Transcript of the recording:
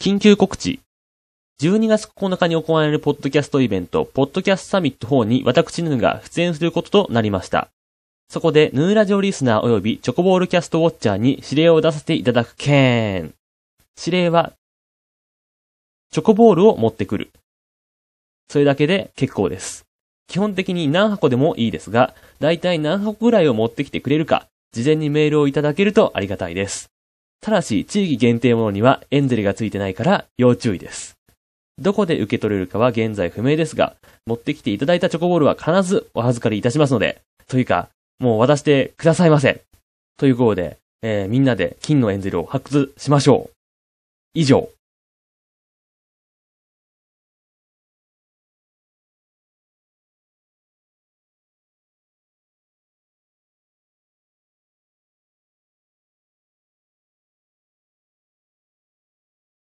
緊急告知。12月9日に行われるポッドキャストイベント、ポッドキャストサミット4に私ヌーが出演することとなりました。そこで、ヌーラジオリスナー及びチョコボールキャストウォッチャーに指令を出させていただくけん。指令は、チョコボールを持ってくる。それだけで結構です。基本的に何箱でもいいですが、だいたい何箱ぐらいを持ってきてくれるか、事前にメールをいただけるとありがたいです。ただし、地域限定ものにはエンゼルがついてないから要注意です。どこで受け取れるかは現在不明ですが、持ってきていただいたチョコボールは必ずお預かりいたしますので、というか、もう渡してくださいませ。ということで、えーみんなで金のエンゼルを発掘しましょう。以上。